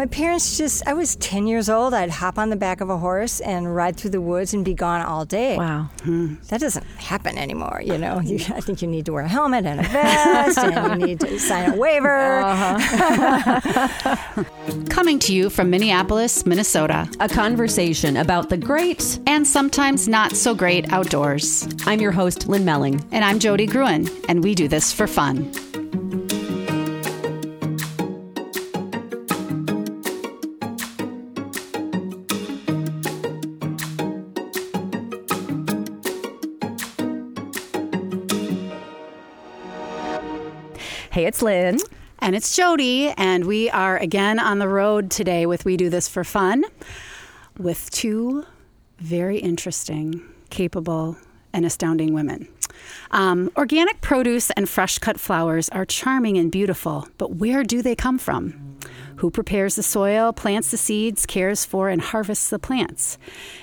My parents just, I was 10 years old. I'd hop on the back of a horse and ride through the woods and be gone all day. Wow. Hmm. That doesn't happen anymore, you know. You, I think you need to wear a helmet and a vest and you need to sign a waiver. Uh-huh. Coming to you from Minneapolis, Minnesota, A conversation about the great. and sometimes not so great outdoors. I'm your host, Lynn Melling. And I'm Jody Gruen, and we do this for fun. It's Lynn. And it's Jody, and we are again on the road today with We Do This for Fun with two very interesting, capable, and astounding women. Um, organic produce and fresh cut flowers are charming and beautiful, but where do they come from? Who prepares the soil, plants the seeds, cares for, and harvests the plants?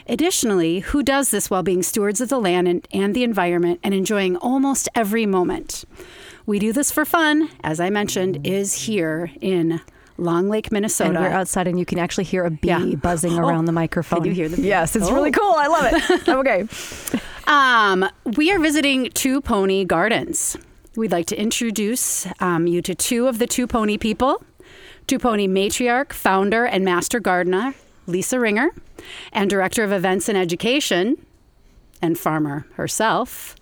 Additionally, who does this while being stewards of the land and, and the environment and enjoying almost every moment? We do this for fun, as I mentioned, is here in Long Lake, Minnesota. And we're outside, and you can actually hear a bee Yeah. buzzing Oh, around the microphone. can you hear the bee? Yes, it's Oh. really cool. I love it. okay. Um, we are visiting Two Pony Gardens. We'd like to introduce um, you to two of the Two Pony people Two Pony matriarch, founder, and master gardener, Lisa Ringer, and director of events and education, and farmer herself,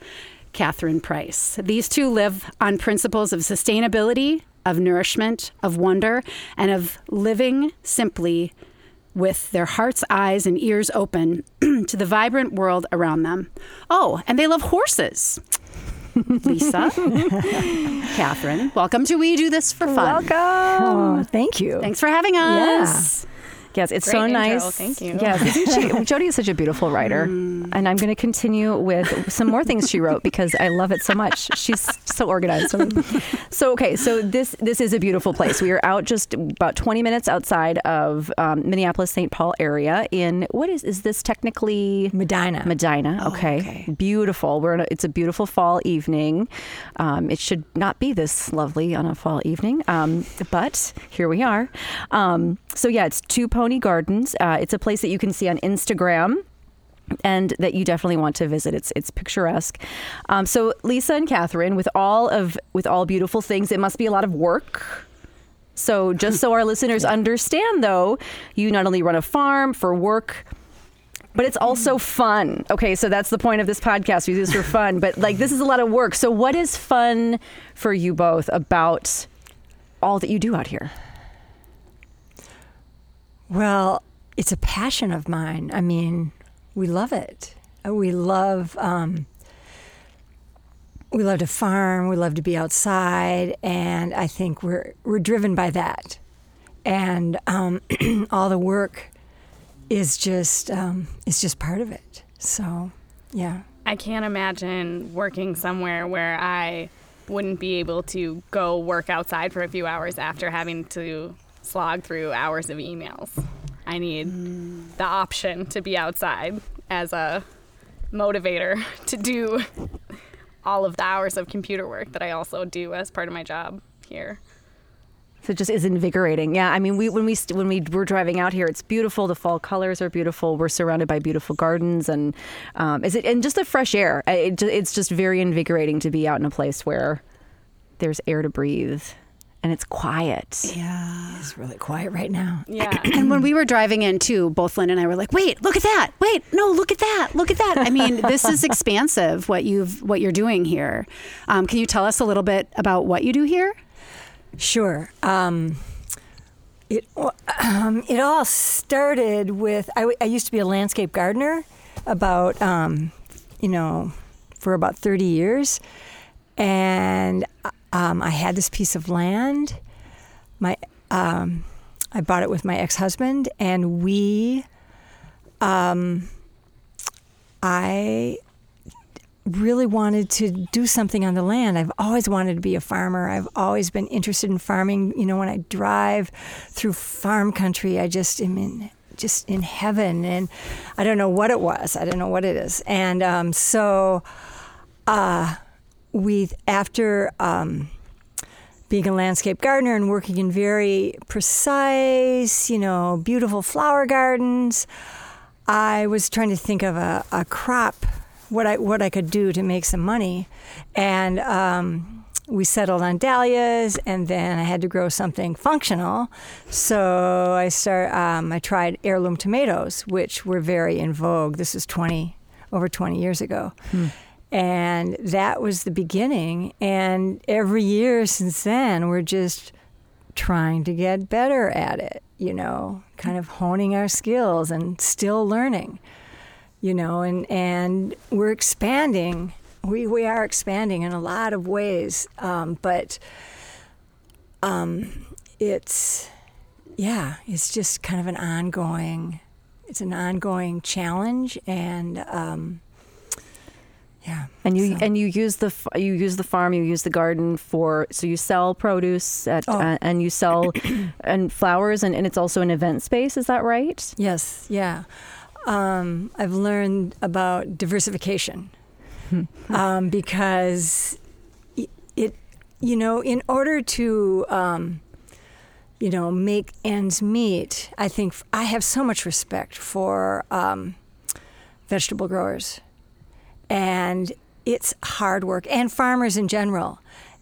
Catherine Price. These two live on principles of sustainability, of nourishment, of wonder, and of living simply with their hearts, eyes, and ears open to the vibrant world around them. Oh, and they love horses. Lisa, Catherine, welcome to We Do This for Fun. Welcome. Oh, thank you. Thanks for having us. Yes, it's Great so intro. nice. Thank you. Yes, she, Jody is such a beautiful writer, Mm. and I'm going to continue with some more things she wrote because I love it so much. She's so organized. So okay, so this this is a beautiful place. We are out just about 20 minutes outside of um, Minneapolis, St. Paul area. In what is is this technically? Medina. Medina. Oh, Okay. okay. Beautiful. We're in a, it's a beautiful fall evening. Um, it should not be this lovely on a fall evening, um, but here we are. Um, so yeah, it's Two Pony Gardens. Uh, it's a place that you can see on Instagram. And that you definitely want to visit. It's it's picturesque. Um, so Lisa and Catherine, with all of with all beautiful things, it must be a lot of work. So just so our listeners understand, though, you not only run a farm for work, but it's also fun. Okay, so that's the point of this podcast. We do this for fun, but like this is a lot of work. So what is fun for you both about all that you do out here? Well, it's a passion of mine. I mean, we love it. Uh, We love um, we love to farm. We love to be outside, and I think we're we're driven by that. And um, all the work is just um, is just part of it. So, yeah. I can't imagine working somewhere where I wouldn't be able to go work outside for a few hours after having to slog through hours of emails. I need the option to be outside as a motivator to do all of the hours of computer work that I also do as part of my job here. So it just is invigorating. Yeah, I mean, we when we when we were driving out here, it's beautiful. The fall colors are beautiful. We're surrounded by beautiful gardens, and um, is it and just the fresh air. It, it's just very invigorating to be out in a place where there's air to breathe and it's quiet. Yeah. It's really quiet right now. Yeah. And when we were driving in too, both Lynn and I were like, "Wait, look at that! Wait, no, look at that! Look at that!" I mean, this is expansive what you've what you're doing here. Um, can you tell us a little bit about what you do here? Sure. Um, it um, it all started with I used to be a landscape gardener about um, you know for about thirty years, and um, I had this piece of land. My um, I bought it with my ex husband, and we um, I really wanted to do something on the land. I've always wanted to be a farmer. I've always been interested in farming. You know, when I drive through farm country, I just am in just in heaven, and I don't know what it was. I don't know what it is, and um, so uh, we after. Um, being a landscape gardener and working in very precise, you know, beautiful flower gardens, I was trying to think of a, a crop, what I what I could do to make some money, and um, we settled on dahlias, and then I had to grow something functional. So I start. Um, I tried heirloom tomatoes, which were very in vogue. This was twenty over twenty years ago. And that was the beginning. And every year since then, we're just trying to get better at it, you know, kind of honing our skills and still learning, you know, and, and we're expanding. We, we are expanding in a lot of ways, um, but um, it's, yeah, it's just kind of an ongoing, it's an ongoing challenge. And, um, yeah. And you So- and you use the you use the farm, you use the garden for so you sell produce at Oh. uh, and you sell and flowers and, and it's also an event space. Is that right? Yes, yeah. Um, I've learned about diversification um, because it, it, you know, in order to, um, you know, make ends meet, I think f- I have so much respect for um, vegetable growers, and it's hard work, and farmers in general,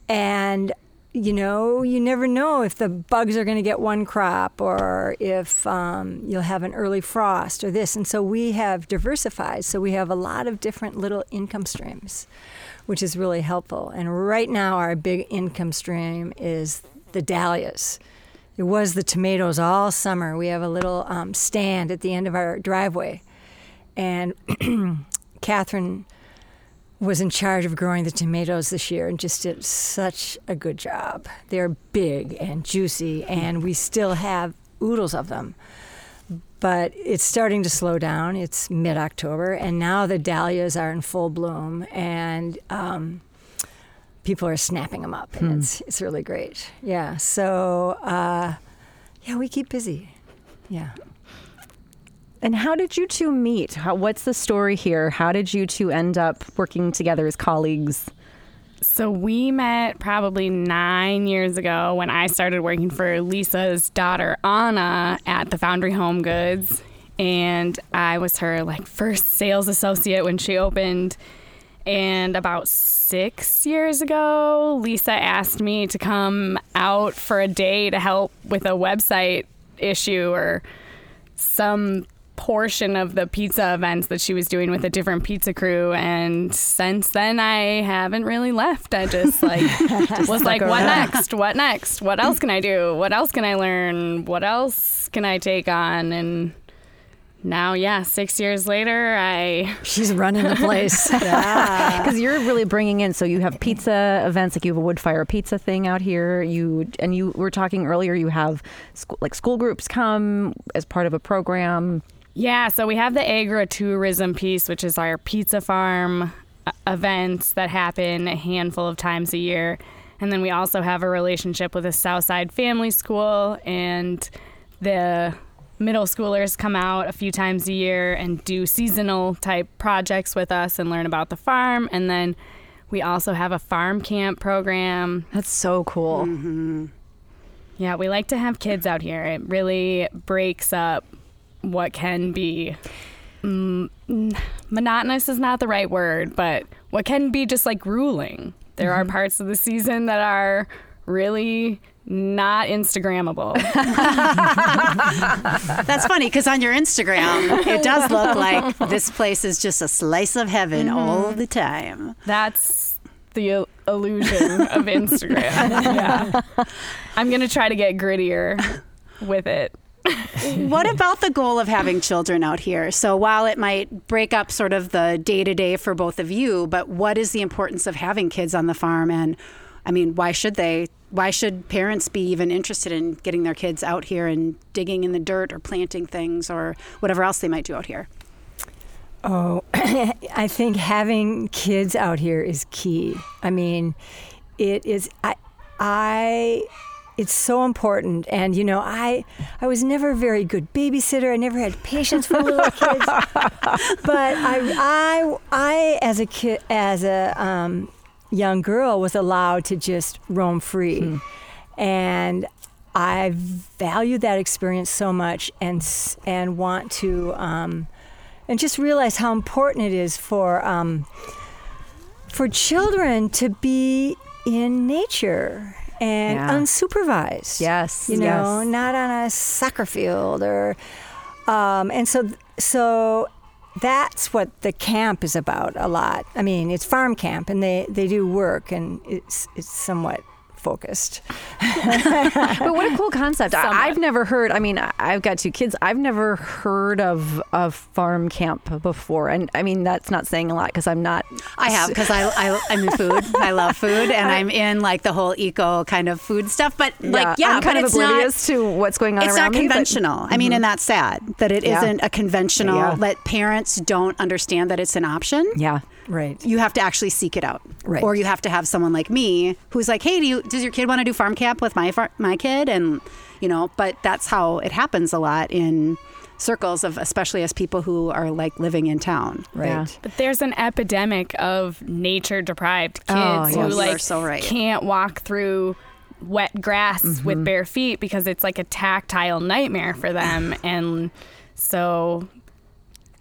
and you know, you never know if the bugs are going to get one crop or if um, you'll have an early frost or this. And so we have diversified. So we have a lot of different little income streams, which is really helpful. And right now, our big income stream is the dahlias. It was the tomatoes all summer. We have a little um, stand at the end of our driveway. And Catherine was in charge of growing the tomatoes this year and just did such a good job. They're big and juicy, and we still have oodles of them. But it's starting to slow down. It's mid October, and now the dahlias are in full bloom, and um, people are snapping them up, and it's, it's really great. Yeah, so uh, yeah, we keep busy. Yeah. And how did you two meet? How, what's the story here? How did you two end up working together as colleagues? So we met probably nine years ago when I started working for Lisa's daughter Anna at the Foundry Home Goods, and I was her like first sales associate when she opened. And about six years ago, Lisa asked me to come out for a day to help with a website issue or some portion of the pizza events that she was doing with a different pizza crew and since then I haven't really left. I just like was like what next? What next? What else can I do? What else can I learn? What else can I take on and now yeah, 6 years later I She's running the place. yeah. Because you're really bringing in. So you have pizza events, like you have a wood fire pizza thing out here. You and you were talking earlier. You have school, like school groups come as part of a program. Yeah, so we have the agritourism piece, which is our pizza farm uh, events that happen a handful of times a year. And then we also have a relationship with a Southside Family School, and the middle schoolers come out a few times a year and do seasonal type projects with us and learn about the farm. And then we also have a farm camp program That's so cool. yeah, we like to have kids out here. It really breaks up what can be mm, mm, monotonous is not the right word, but what can be just like grueling. There are parts of the season that are really not Instagrammable. That's funny because on your Instagram, it does look like this place is just a slice of heaven all the time. That's the illusion of Instagram. yeah. I'm going to try to get grittier with it. What about the goal of having children out here? So while it might break up sort of the day to day for both of you, but what is the importance of having kids on the farm? And I mean, why should they? Why should parents be even interested in getting their kids out here and digging in the dirt or planting things or whatever else they might do out here? Oh, I think having kids out here is key. I mean, it is. I, I, it's so important. And you know, I, I was never a very good babysitter. I never had patience for little kids. But I, I, I, as a kid, as a um, young girl was allowed to just roam free. And I value that experience so much and and want to um, and just realize how important it is for um, for children to be in nature and Yeah. unsupervised. Yes, you know, yes. not on a soccer field or um, and so so that's what the camp is about a lot. I mean, it's farm camp and they they do work and it's it's somewhat focused. but what a cool concept. I, I've never heard, I mean, I've got two kids. I've never heard of a farm camp before. And I mean, that's not saying a lot because I'm not. I have because I, I I'm in food. I love food, and I'm in like the whole eco kind of food stuff. But like, yeah, I'm kind of it's not- oblivious to what's going on it's around not me, but- conventional. I mean, mm-hmm. and that's sad that it Yeah. not a conventional. Yeah. That parents don't understand that it's an option. Yeah. Right. You have to actually seek it out, Right. Or you have to have someone like me who's like, "Hey, do you, does your kid want to do farm camp with my far, my kid?" And you know, but that's how it happens a lot in circles of, especially as people who are like living in town. Right. Yeah. But there's an epidemic of nature deprived kids Oh, who yes. You like so right. can't walk through wet grass Mm-hmm. with bare feet because it's like a tactile nightmare for them and so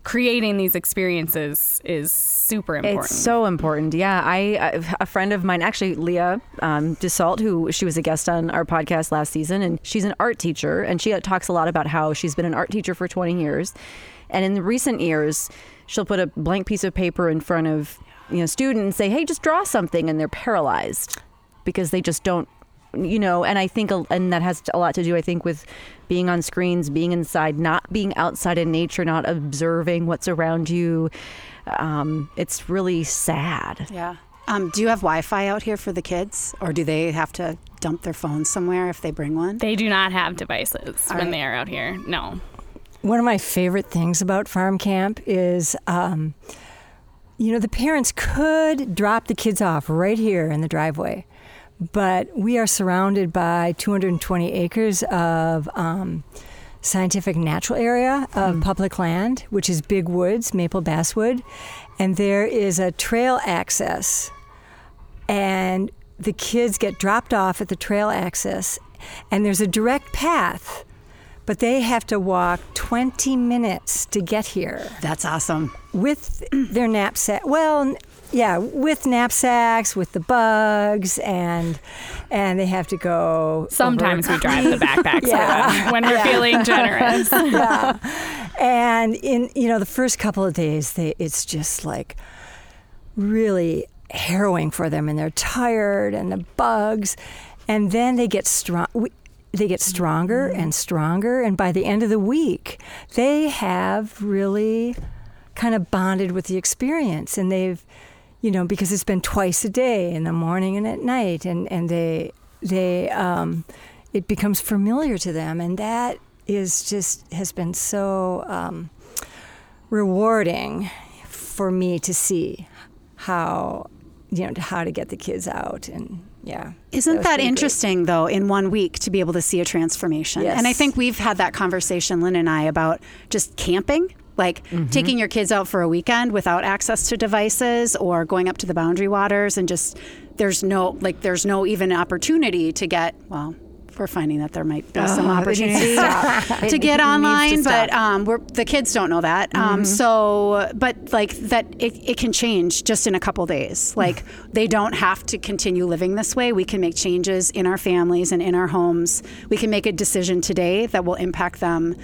creating these experiences is super important. It's so important. Yeah, I a friend of mine, actually Leah um, Dassault, who she was a guest on our podcast last season, and she's an art teacher, and she talks a lot about how she's been an art teacher for 20 years, and in recent years, she'll put a blank piece of paper in front of you know student and say, "Hey, just draw something," and they're paralyzed because they just don't you know and i think and that has a lot to do i think with being on screens being inside not being outside in nature not observing what's around you um, it's really sad Yeah. Um, do you have Wi-Fi out here for the kids, or do they have to dump their phones somewhere if they bring one? they do not have devices All when right. they are out here. No. One of my favorite things about farm camp is, um, you know, the parents could drop the kids off right here in the driveway, but we are surrounded by 220 acres of um, scientific natural area of public land, which is big woods, maple basswood, and there is a trail access. And the kids get dropped off at the trail access. And there's a direct path but they have to walk 20 minutes to get here. That's awesome. with their knapsack well yeah with knapsacks with the bugs and and they have to go Sometimes over- we drive the backpacks Yeah. when we're feeling generous. and in you know the first couple of days they it's just like really harrowing for them and they're tired and the bugs and then they get strong they get stronger mm-hmm. and stronger and by the end of the week they have really kind of bonded with the experience and they've you know because it's been twice a day in the morning and at night and and they they um it becomes familiar to them and that is just has been so um, rewarding for me to see how you know how to get the kids out and yeah Isn't was that, pretty great. interesting, though, in one week to be able to see a transformation? Yes. And I think we've had that conversation, Lynn and I, about just camping. Like Mm-hmm. taking your kids out for a weekend without access to devices or going up to the boundary waters and just there's no like there's no even opportunity to get well we're finding that there might be some Oh, to opportunity to It get needs to online, but um, we're, the kids don't know that. Um, so, but like that, it, it can change just in a couple days. Like they don't have to continue living this way. We can make changes in our families and in our homes. We can make a decision today that will impact them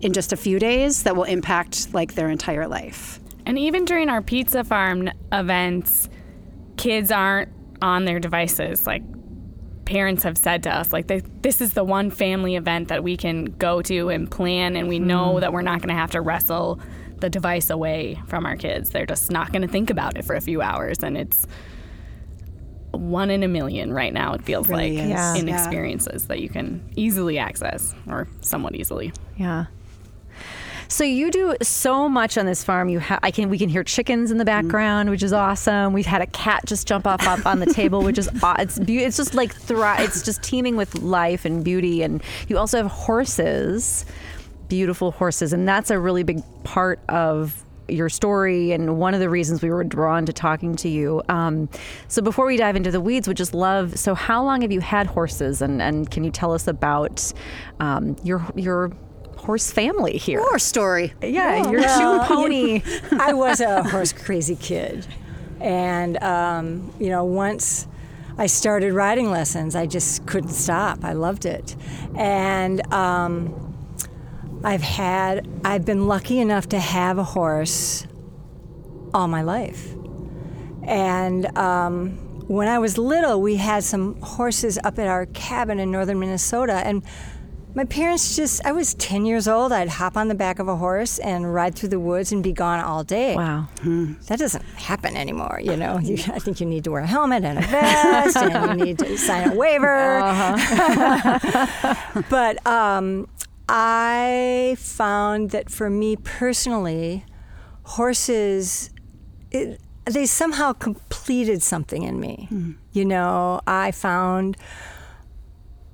in just a few days. That will impact like their entire life. And even during our pizza farm events, kids aren't on their devices. Like parents have said to us, like they, this is the one family event that we can go to and plan, and we know mm-hmm. that we're not going to have to wrestle the device away from our kids. They're just not going to think about it for a few hours, and it's one in a million right now. It feels Really like is. In Yeah. experiences that you can easily access or somewhat easily. Yeah. So you do so much on this farm. You ha- I can we can hear chickens in the background, which is awesome. We've had a cat just jump off up on the table, which is aw- it's be- it's just like thri- it's just teeming with life and beauty. And you also have horses, beautiful horses, and that's a really big part of your story and one of the reasons we were drawn to talking to you. Um, so before we dive into the weeds, would just love. So how long have you had horses, and and can you tell us about um, your your horse family here? Horse story. Yeah, you're well, two pony. I was a horse crazy kid. And, um, you know, once I started riding lessons, I just couldn't stop. I loved it. And um, I've had, I've been lucky enough to have a horse all my life. And um, when I was little, we had some horses up at our cabin in northern Minnesota. And my parents just, I was 10 years old. I'd hop on the back of a horse and ride through the woods and be gone all day. Wow. Hmm. That doesn't happen anymore. You know, you, I think you need to wear a helmet and a vest and you need to sign a waiver. Uh-huh. but um, I found that for me personally, horses, it, they somehow completed something in me. Hmm. You know, I found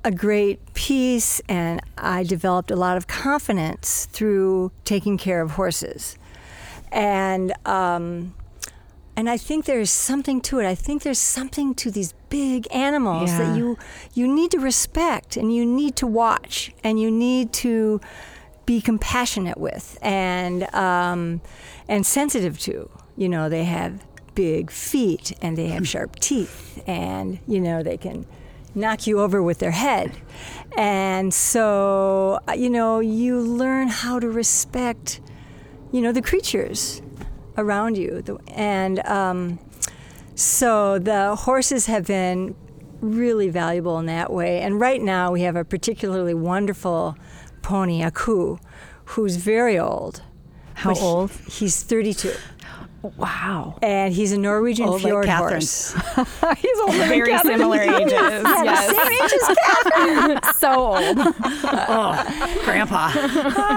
a great peace and I developed a lot of confidence through taking care of horses. And um, and I think there's something to it. I think there's something to these big animals Yeah. that you you need to respect and you need to watch and you need to be compassionate with and um, and sensitive to. You know, they have big feet and they have sharp teeth and you know they can knock you over with their head. And so, uh, you know, you learn how to respect, you know, the creatures around you. And um, so the horses have been really valuable in that way. And right now we have a particularly wonderful pony, Aku, who's very old. How he- old? he's 32. Wow. And he's a Norwegian Old fjord Catherine. horse. He's older than Very Catherine. similar ages. yes. Same age as Catherine. so old. Oh, grandpa.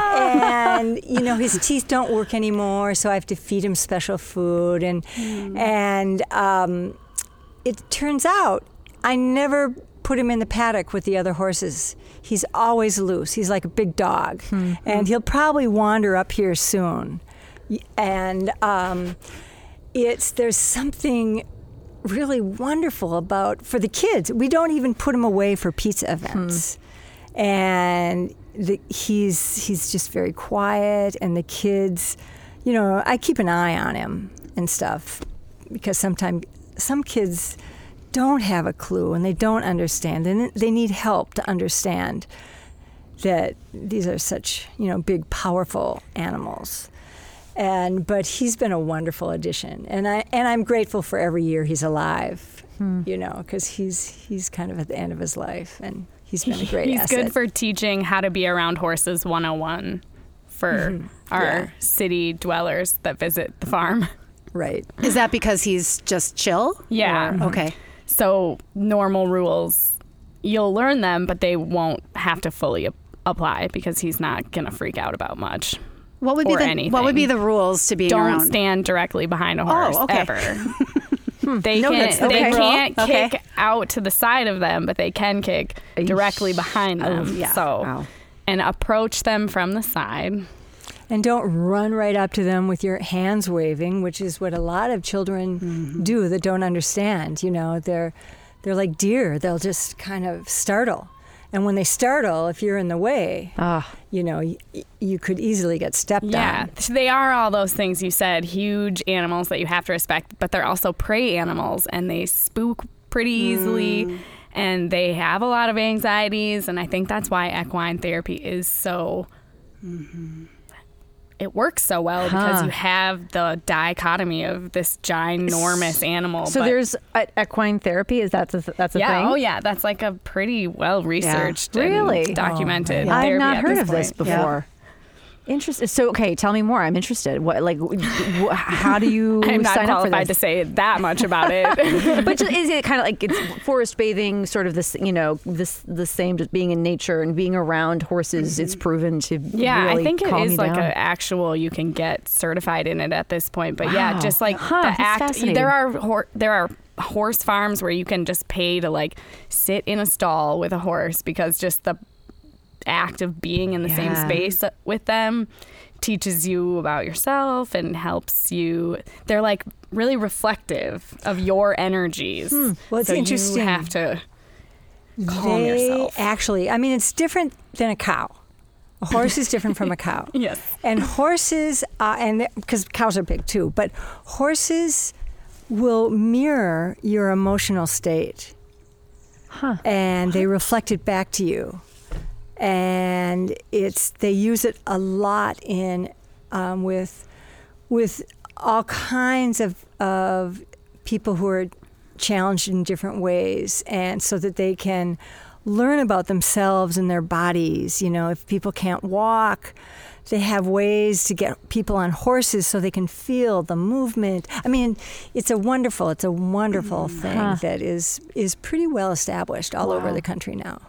and you know his teeth don't work anymore, so I have to feed him special food, and and um, it turns out I never put him in the paddock with the other horses. He's always loose. He's like a big dog, and he'll probably wander up here soon. And um, it's there's something really wonderful about for the kids. We don't even put him away for pizza events, and the, he's he's just very quiet. And the kids, you know, I keep an eye on him and stuff because sometimes some kids don't have a clue and they don't understand, and they need help to understand that these are such you know big, powerful animals and but he's been a wonderful addition and i and i'm grateful for every year he's alive hmm. you know because he's he's kind of at the end of his life and he's been a great He's asset good for teaching how to be around horses 101 for mm-hmm. our Yeah. city dwellers that visit the farm. right Is that because he's just chill? Yeah. Or- mm-hmm. okay. So normal rules, you'll learn them, but they won't have to fully apply because he's not gonna freak out about much. What would be Or the What would be the rules to be Don't around? stand directly behind a oh, horse okay. ever. Hmm. they Noted. can they Okay. can't Okay. kick out to the side of them, but they can kick directly behind oh, them. yeah. So Wow. and approach them from the side. and don't run right up to them with your hands waving which is what a lot of children mm-hmm. do that don't understand you know they're they're like deer they'll just kind of startle and when they startle if you're in the way Ah. you know y- you could easily get stepped Yeah, on so they are all those things you said, huge animals that you have to respect, but they're also prey animals and they spook pretty easily and they have a lot of anxieties. And I think that's why equine therapy is so. It works so well because you have the dichotomy of this ginormous animal. So but- there's equine therapy. Is that that's a yeah, thing? oh yeah, that's like a pretty well researched, Really? Oh, and documented. I've therapy not at heard of point. this before. Interesting. So, okay, tell me more. I'm interested. What, like, w- w- how do you I'm not sign up for qualified to say that much about it. but just, is it kind of like it's forest bathing, sort of this, you know, this the same as being in nature and being around horses? It's mm-hmm. proven to Yeah, really I think it is like an actual. You can get certified in it at this point, but yeah, just like Huh, the act. There are hor- there are horse farms where you can just pay to like sit in a stall with a horse because just the act of being in the same space with them teaches you about yourself and helps you. They're like really reflective of your energies. Well, it's so interesting. You have to calm they yourself. actually, I mean, it's different than a cow. A horse is different from a cow. Yes. And horses, uh, and because cows are big too, but horses will mirror your emotional state. Huh. And they reflect it back to you. And it's they use it a lot in um, with with all kinds of of people who are challenged in different ways, and so that they can learn about themselves and their bodies. You know, if people can't walk, they have ways to get people on horses so they can feel the movement. I mean, it's a wonderful, it's a wonderful thing Huh. that is is pretty well established all over the country now.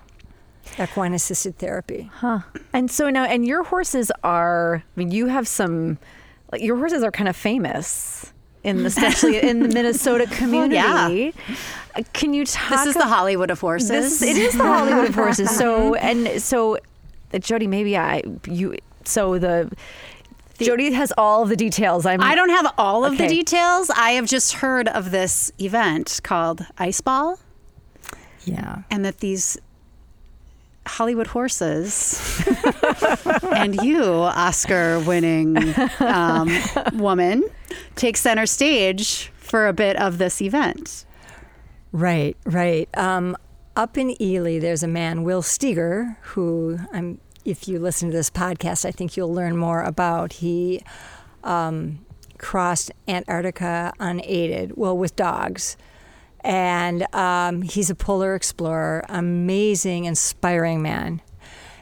Equine assisted therapy. Huh. And so now, and your horses are, I mean, you have some, like, your horses are kind of famous. In the, especially in the Minnesota community, Uh, can you talk? This is the Hollywood of horses. This, it is the Hollywood of horses. So and so, uh, Jody, maybe I you. So the, Jody has all of the details. I'm. I don't have all of the details. I have just heard of this event called Ice Ball, Yeah. and that these Hollywood horses and you, Oscar-winning um, woman, take center stage for a bit of this event. Right, right. Um, up in Ely, there's a man, Will Steger, who I'm. If you listen to this podcast, I think you'll learn more about. He um, crossed Antarctica unaided, well, with dogs, and um, he's a polar explorer, amazing, inspiring man,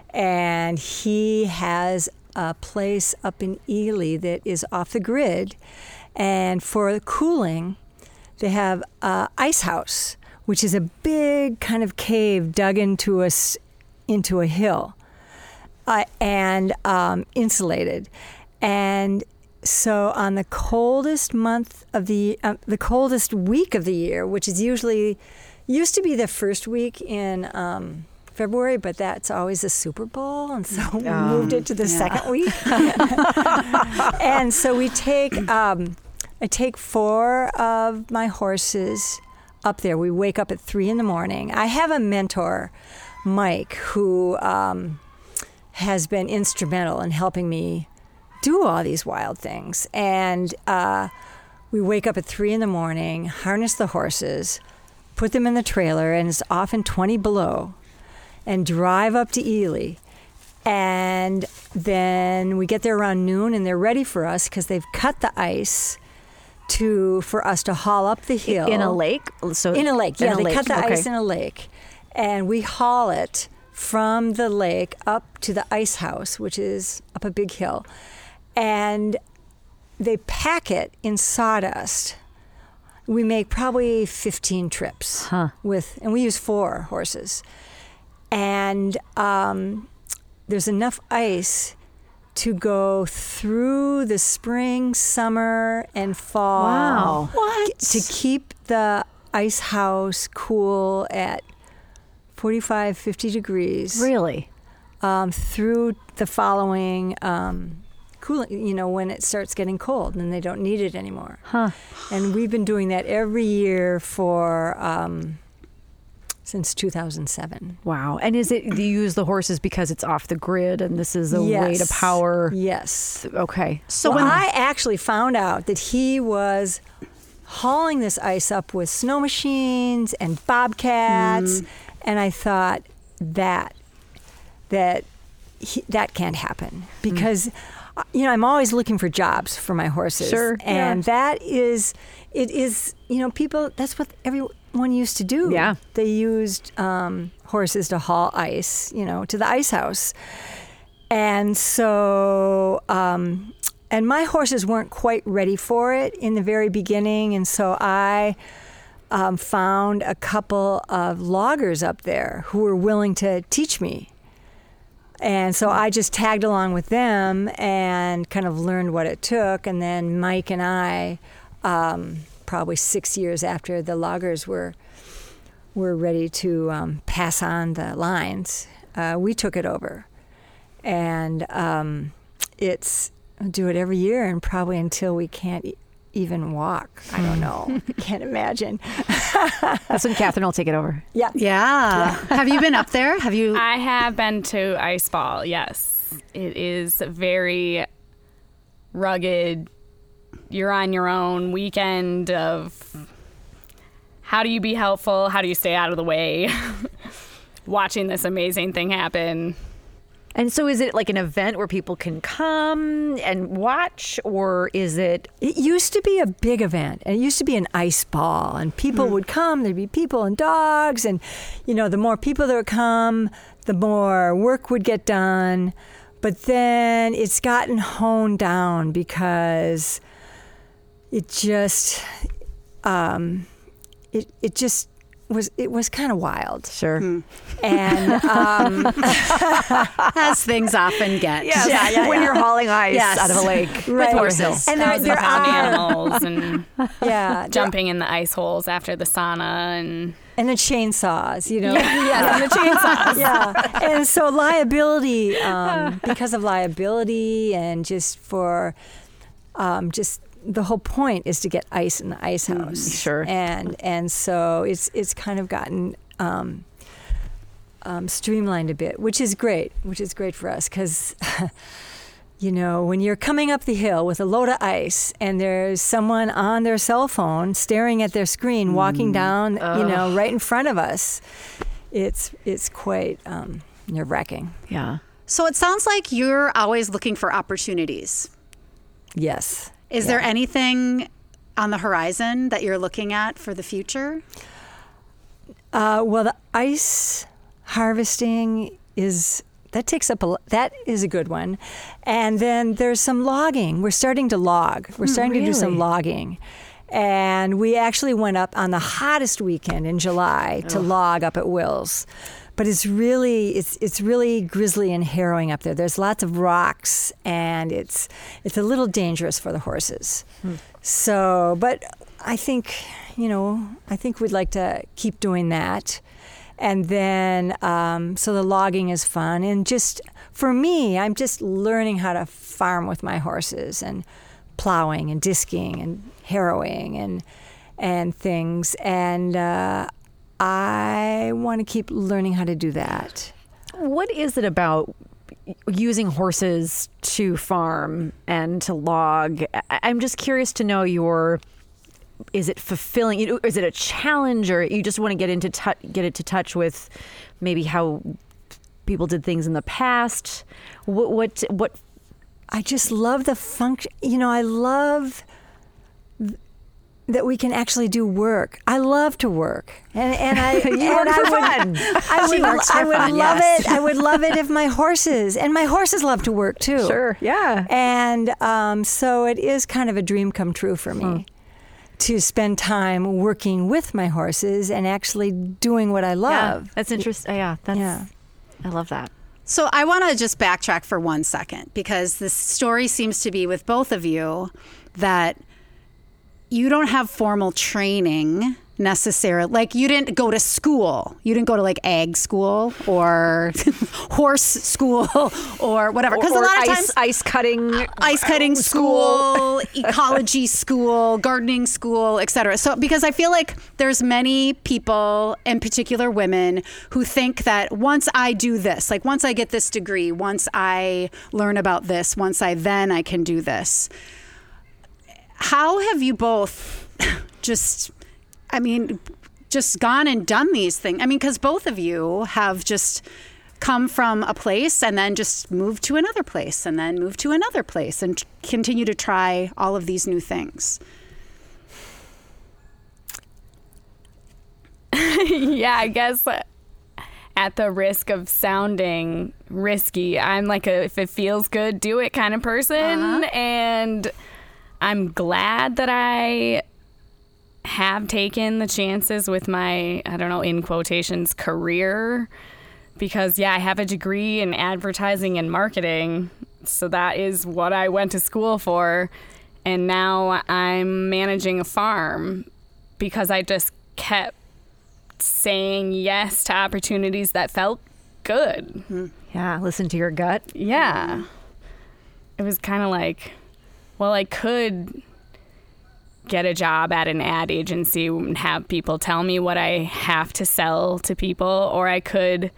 and he has a place up in Ely that is off the grid, and for cooling they have a ice house, which is a big kind of cave dug into a into a hill, uh, and um, insulated, and so on the coldest month of the uh, the coldest week of the year, which is usually used to be the first week in. Um, February, but that's always a Super Bowl, and so we moved it to the second week. and so we take um, I take four of my horses up there. We wake up at three in the morning. I have a mentor, Mike, who um, has been instrumental in helping me do all these wild things. And uh, we wake up at three in the morning, harness the horses, put them in the trailer, and it's often 20 below, and drive up to Ely. And then we get there around noon, and they're ready for us because they've cut the ice to for us to haul up the hill in a lake. So in a lake. Yeah, a they lake. cut the okay. ice in a lake, and we haul it from the lake up to the ice house, which is up a big hill, and they pack it in sawdust. We make probably 15 trips Huh. with, and we use four horses, and um, there's enough ice to go through the spring, summer, and fall. Wow. What? To keep the ice house cool at 45, 50 degrees Really? um, through the following um, cooling, you know, when it starts getting cold and they don't need it anymore. Huh. And we've been doing that every year for um, since 2007. Wow. And is it do you use the horses because it's off the grid and this is a way to power? Yes. Okay. So well, when I actually found out that he was hauling this ice up with snow machines and bobcats, Mm. and I thought that that he, that can't happen Mm. because uh, you know I'm always looking for jobs for my horses, Sure, and that is it is you know people that's what everyone used to do. Yeah. they used um, horses to haul ice, you know, to the ice house. And so, um, and my horses weren't quite ready for it in the very beginning. And so I um, found a couple of loggers up there who were willing to teach me. And so I just tagged along with them and kind of learned what it took. And then Mike and I, um, probably six years after the loggers were were ready to um, pass on the lines, uh, we took it over, and um, it's do it every year and probably until we can't even walk. I don't know. Hmm. can't imagine. That's when Catherine will take it over. Yeah. Yeah. Have you been up there? Have you? I have been to Ice Ball, yes. It is very rugged. You're on your own weekend of how do you be helpful? How do you stay out of the way? Watching this amazing thing happen. And so, is it like an event where people can come and watch, or is it? It used to be a big event, and it used to be an ice ball, and people would come. There'd be people and dogs, and you know, the more people that would come, the more work would get done. But then it's gotten honed down because it just, um, it it just was it was kind of wild, Sure. and um, as things often get. Yeah, yeah, when you're hauling ice Yes. out of a lake Right. with horses. and there, there are animals and yeah jumping in the ice holes after the sauna and and the chainsaws, you know. yeah, and the chainsaws. yeah. And so liability, um, because of liability, and just for, um, just the whole point is to get ice in the ice house. sure. And and so it's it's kind of gotten. Um, um, streamlined a bit, which is great, which is great for us because, you know, when you're coming up the hill with a load of ice and there's someone on their cell phone staring at their screen, walking down, you know, right in front of us, it's it's quite um, nerve wracking. yeah. So it sounds like you're always looking for opportunities. Yes. Is there anything on the horizon that you're looking at for the future? Uh, well, the ice harvesting is that takes up a that is a good one, and then there's some logging. We're starting to log. We're starting to do some logging, and we actually went up on the hottest weekend in July to log up at Wills. But it's really it's it's really grisly and harrowing up there. There's lots of rocks, and it's it's a little dangerous for the horses. So, but I think, you know, I think we'd like to keep doing that. And then, um, so the logging is fun. And just for me, I'm just learning how to farm with my horses and plowing and disking and harrowing and, and things. And uh, I want to keep learning how to do that. What is it about using horses to farm and to log? I'm just curious to know your. Is it fulfilling? Is it a challenge, or you just want to get into tou get into touch with maybe how people did things in the past? What what what? I just love the function. You know, I love that we can actually do work. I love to work, and and I You and work I for would, fun. I would, I would fun, love yes. it. I would love it if my horses and my horses love to work too. Sure, yeah. And um, so it is kind of a dream come true for me. To spend time working with my horses and actually doing what I love. Yeah, that's interesting. Yeah, that's. Yeah. I love that. So I want to just backtrack for one second because the story seems to be with both of you that you don't have formal training necessarily. Like you didn't go to school. You didn't go to like ag school or horse school or whatever. Because a lot of ice, times ice cutting. ice cutting school, ecology school, gardening school, etc. So because I feel like there's many people, in particular women, who think that once I do this, like once I get this degree, once I learn about this, once I then I can do this. How have you both just I mean just gone and done these things? I mean cuz both of you have just come from a place and then just move to another place and then move to another place and t- continue to try all of these new things. yeah, I guess uh, at the risk of sounding risky, I'm like a if it feels good, do it kind of person. And I'm glad that I have taken the chances with my, I don't know, in quotations, career. Because, yeah, I have a degree in advertising and marketing. So that is what I went to school for. And now I'm managing a farm because I just kept saying yes to opportunities that felt good. Yeah, listen to your gut. Yeah. it was kind of like, well, I could get a job at an ad agency and have people tell me what I have to sell to people, or I could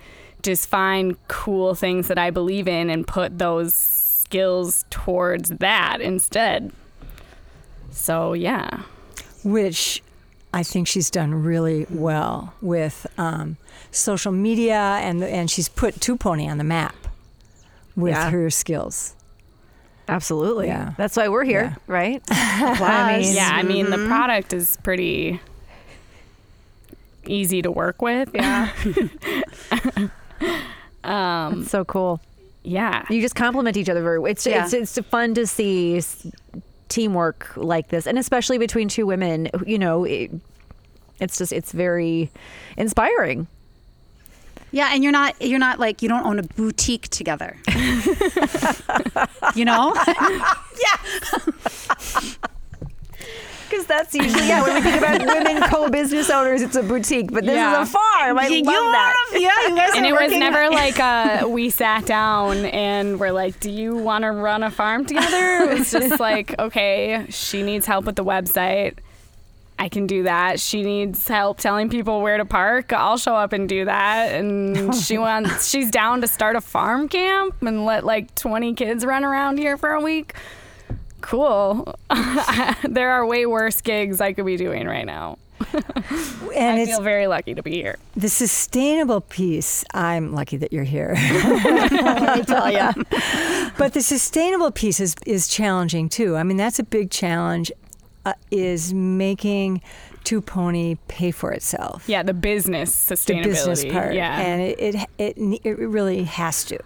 just find cool things that I believe in and put those skills towards that instead. So, yeah. which I think she's done really well with um, social media, and and she's put Two Pony on the map with Yeah. her skills. Absolutely. Yeah. That's why we're here, Yeah. right? I mean, Yeah, I mean, Mm-hmm. the product is pretty easy to work with. Yeah. Um, It's so cool. yeah. You just compliment each other very. It's Yeah. it's it's fun to see teamwork like this, and especially between two women. You know, it, it's just it's very inspiring. Yeah, and you're not you're not like you don't own a boutique together. you know? Yeah. Because that's usually yeah. When we think about women co-business owners, it's a boutique, but this Yeah. is a farm. I You- love you that. wanna- yeah, you guys and are it was working- never like uh we sat down and we're like, "Do you want to run a farm together?" It was just like, "Okay, she needs help with the website. I can do that. She needs help telling people where to park. I'll show up and do that." And she wants she's down to start a farm camp and let like 20 kids run around here for a week. Cool. there are way worse gigs I could be doing right now. And I feel very lucky to be here. the sustainable piece. I'm lucky that you're here. Let me tell you. But the sustainable piece is, is challenging too. I mean, that's a big challenge. Uh, is making Two Pony pay for itself. Yeah, the business sustainability. the business part. Yeah. and it it it, it really has to,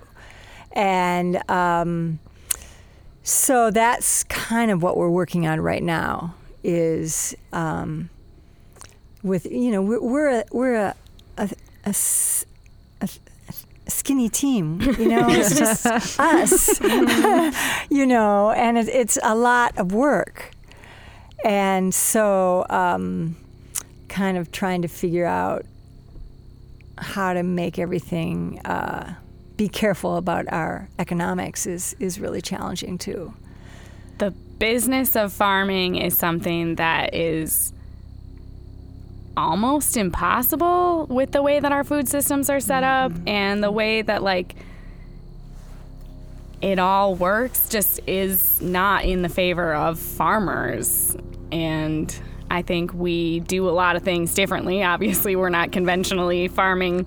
and um, so that's kind of what we're working on right now. Is um, with you know we're we're a, we're a, a, a a skinny team, you know, it's just us, you know, and it, it's a lot of work, and so. Um, kind of trying to figure out how to make everything uh, be careful about our economics is is really challenging too. the business of farming is something that is almost impossible with the way that our food systems are set up and the way that like it all works just is not in the favor of farmers and I think we do a lot of things differently. Obviously, we're not conventionally farming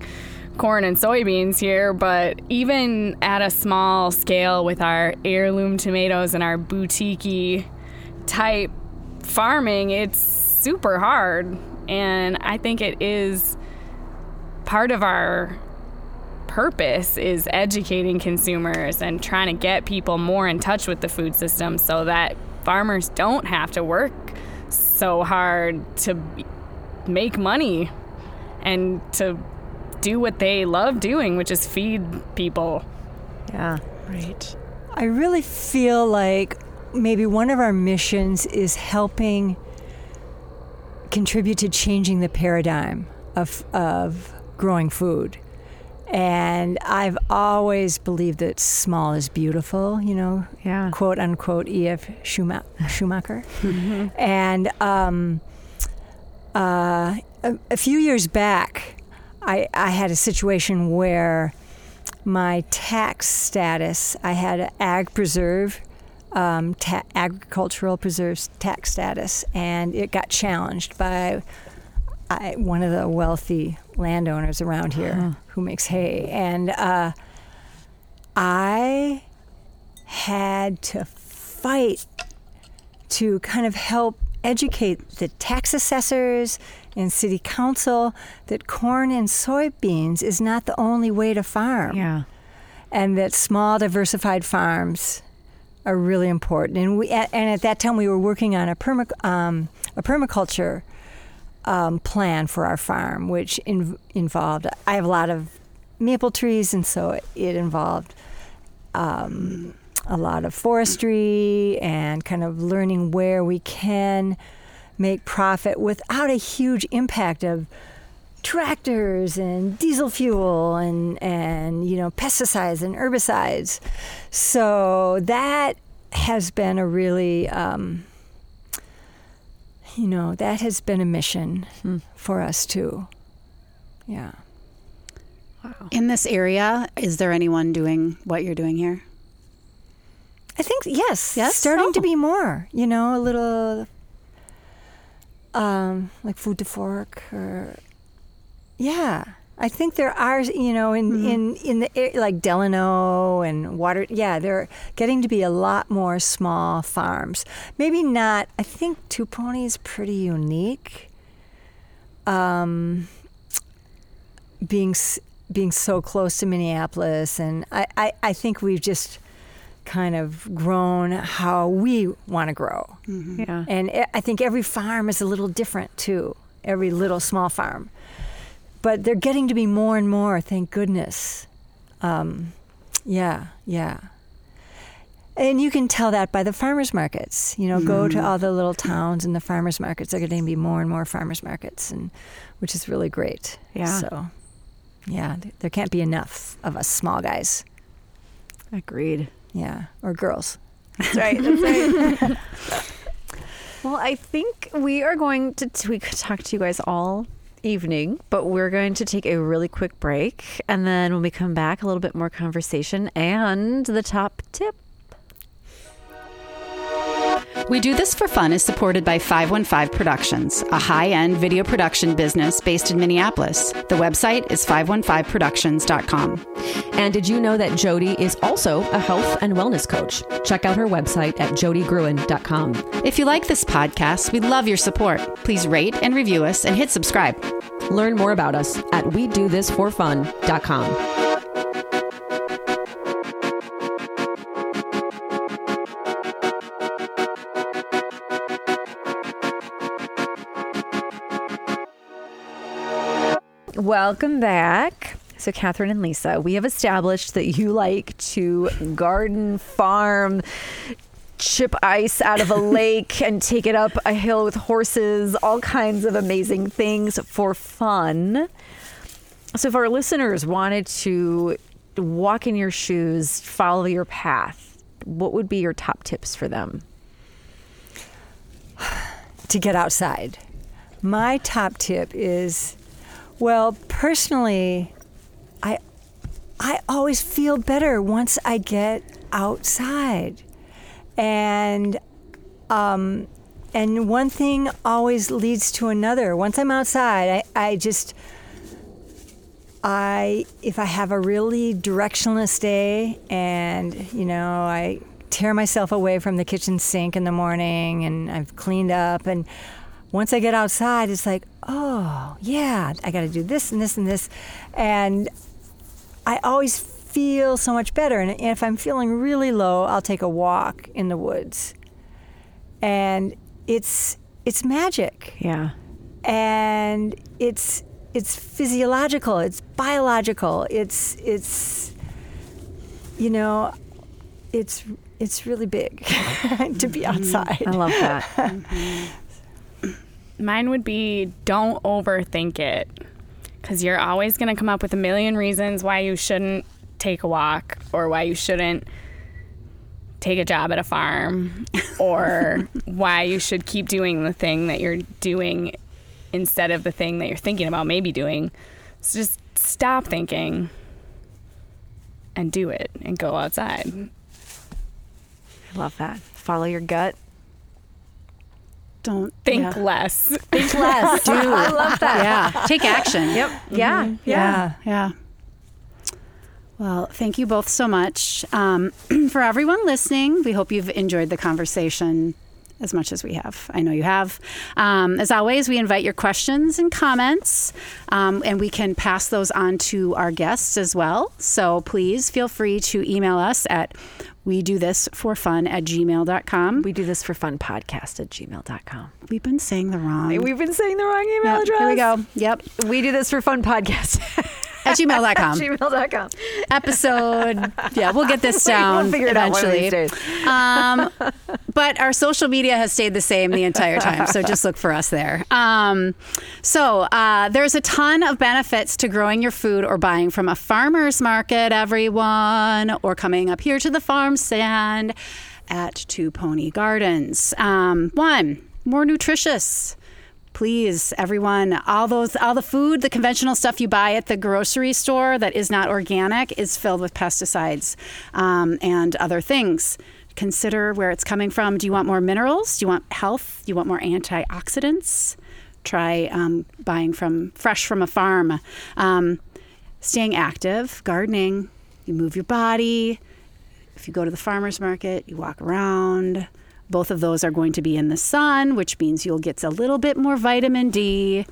corn and soybeans here, but even at a small scale with our heirloom tomatoes and our boutique type farming, it's super hard. And I think it is part of our purpose is educating consumers and trying to get people more in touch with the food system so that farmers don't have to work so hard to make money and to do what they love doing, which is feed people. Yeah. Right. I really feel like maybe one of our missions is helping contribute to changing the paradigm of of growing food. And I've always believed that small is beautiful, you know, Yeah. quote unquote E.F. Schuma- Schumacher. and um, uh, a, a few years back, I, I had a situation where my tax status, I had an ag preserve, um, ta- agricultural preserves tax status, and it got challenged by I, one of the wealthy landowners around here who makes hay. And uh, I had to fight to kind of help educate the tax assessors and city council that corn and soybeans is not the only way to farm Yeah. and that small diversified farms are really important. And we and at that time we were working on a perma, um, a permaculture um, plan for our farm, which in, involved. I have a lot of maple trees, and so it involved um, a lot of forestry and kind of learning where we can make profit without a huge impact of tractors and diesel fuel and and you know pesticides and herbicides. So that has been a really um, you know that has been a mission for us too. Yeah. Wow. In this area, is there anyone doing what you're doing here? I think yes, Yes? starting to Oh. be more. You know, a little um, like food to fork or yeah. I think there are, you know, in Mm-hmm. in in the ar- like Delano and Water. Yeah, they're getting to be a lot more small farms. Maybe not. I think Two Pony's pretty unique. Um, being being so close to Minneapolis, and I, I, I think we've just kind of grown how we want to grow. Yeah. And I- I think every farm is a little different too, every little small farm. But they're getting to be more and more, thank goodness. Um, yeah, yeah. And you can tell that by the farmers markets. You know, go to all the little towns and the farmers markets. They're getting to be more and more farmers markets, and which is really great. Yeah. So, yeah, there can't be enough of us small guys. Agreed. Yeah, or girls. That's right. That's right. well, I think we are going to we could talk to you guys all evening, but we're going to take a really quick break, and then when we come back, a little bit more conversation and the top tip. We Do This for Fun is supported by 515 Productions, a high end video production business based in Minneapolis. The website is 515productions.com. And did you know that Jody is also a health and wellness coach? Check out her website at jodygruen.com. If you like this podcast, we'd love your support. Please rate and review us and hit subscribe. Learn more about us at we do this for fun.com. Welcome back. So, Catherine and Lisa, we have established that you like to garden, farm, chip ice out of a lake, and take it up a hill with horses, all kinds of amazing things for fun. So, if our listeners wanted to walk in your shoes, follow your path, what would be your top tips for them? to get outside. My top tip is well, personally, I I always feel better once I get outside. And um and one thing always leads to another. Once I'm outside, I, I just I if I have a really directionless day and you know I tear myself away from the kitchen sink in the morning and I've cleaned up and once I get outside it's like oh yeah I got to do this and this and this. And I always feel so much better. And if I'm feeling really low I'll take a walk in the woods. And it's it's magic. Yeah. and it's it's physiological it's biological it's it's you know it's it's really big to be mm-hmm. outside. I love that. Mm-hmm. Mine would be don't overthink it because you're always going to come up with a million reasons why you shouldn't take a walk or why you shouldn't take a job at a farm or why you should keep doing the thing that you're doing instead of the thing that you're thinking about maybe doing. So just stop thinking and do it and go outside. I love that. Follow your gut. Don't Think yeah. less. Think less. Do. I love that. Yeah, take action. Yep. Yeah. yeah Yeah. Well, thank you both so much. Um, for everyone listening, we hope you've enjoyed the conversation as much as we have. I know you have. Um, as always, we invite your questions and comments, um, and we can pass those on to our guests as well. So please feel free to email us at we do this for fun at gmail.com. We do this for fun podcast at gmail.com. We've been saying the wrong. We've been saying the wrong email Yep, address. Here we go. Yep. We do this for fun podcast At gmail.com. gmail.com. Episode. Yeah, we'll get this down We'll figure it out one of eventually. these days. Um, but our social media has stayed the same the entire time. So just look for us there. Um, so uh, there's a ton of benefits to growing your food or buying from a farmer's market, everyone, or coming up here to the farm stand at Two Pony Gardens. Um, one, more nutritious please everyone all those all the food the conventional stuff you buy at the grocery store that is not organic is filled with pesticides um, and other things. Consider where it's coming from. Do you want more minerals? Do you want health? Do you want more antioxidants? Try um, buying from fresh from a farm. Um, staying active gardening. You move your body. If you go to the farmer's market you walk around both of those are going to be in the sun, which means you'll get a little bit more vitamin D.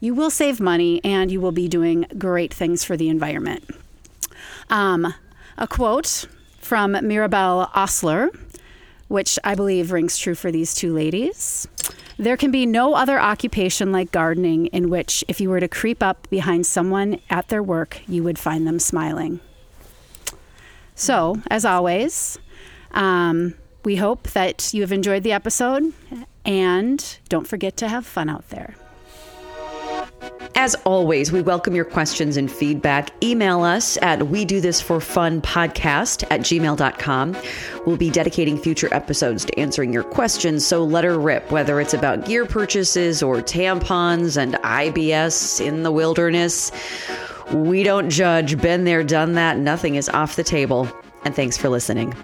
You will save money and you will be doing great things for the environment. Um, a quote from Mirabel Osler, which I believe rings true for these two ladies. There can be no other occupation like gardening in which, if you were to creep up behind someone at their work, you would find them smiling. So, as always, um, we hope that you have enjoyed the episode and don't forget to have fun out there. As always, we welcome your questions and feedback. Email us at we do this for fun podcast at gmail.com. We'll be dedicating future episodes to answering your questions, so let her rip, whether it's about gear purchases or tampons and IBS in the wilderness. We don't judge. Been there, done that. Nothing is off the table. And thanks for listening.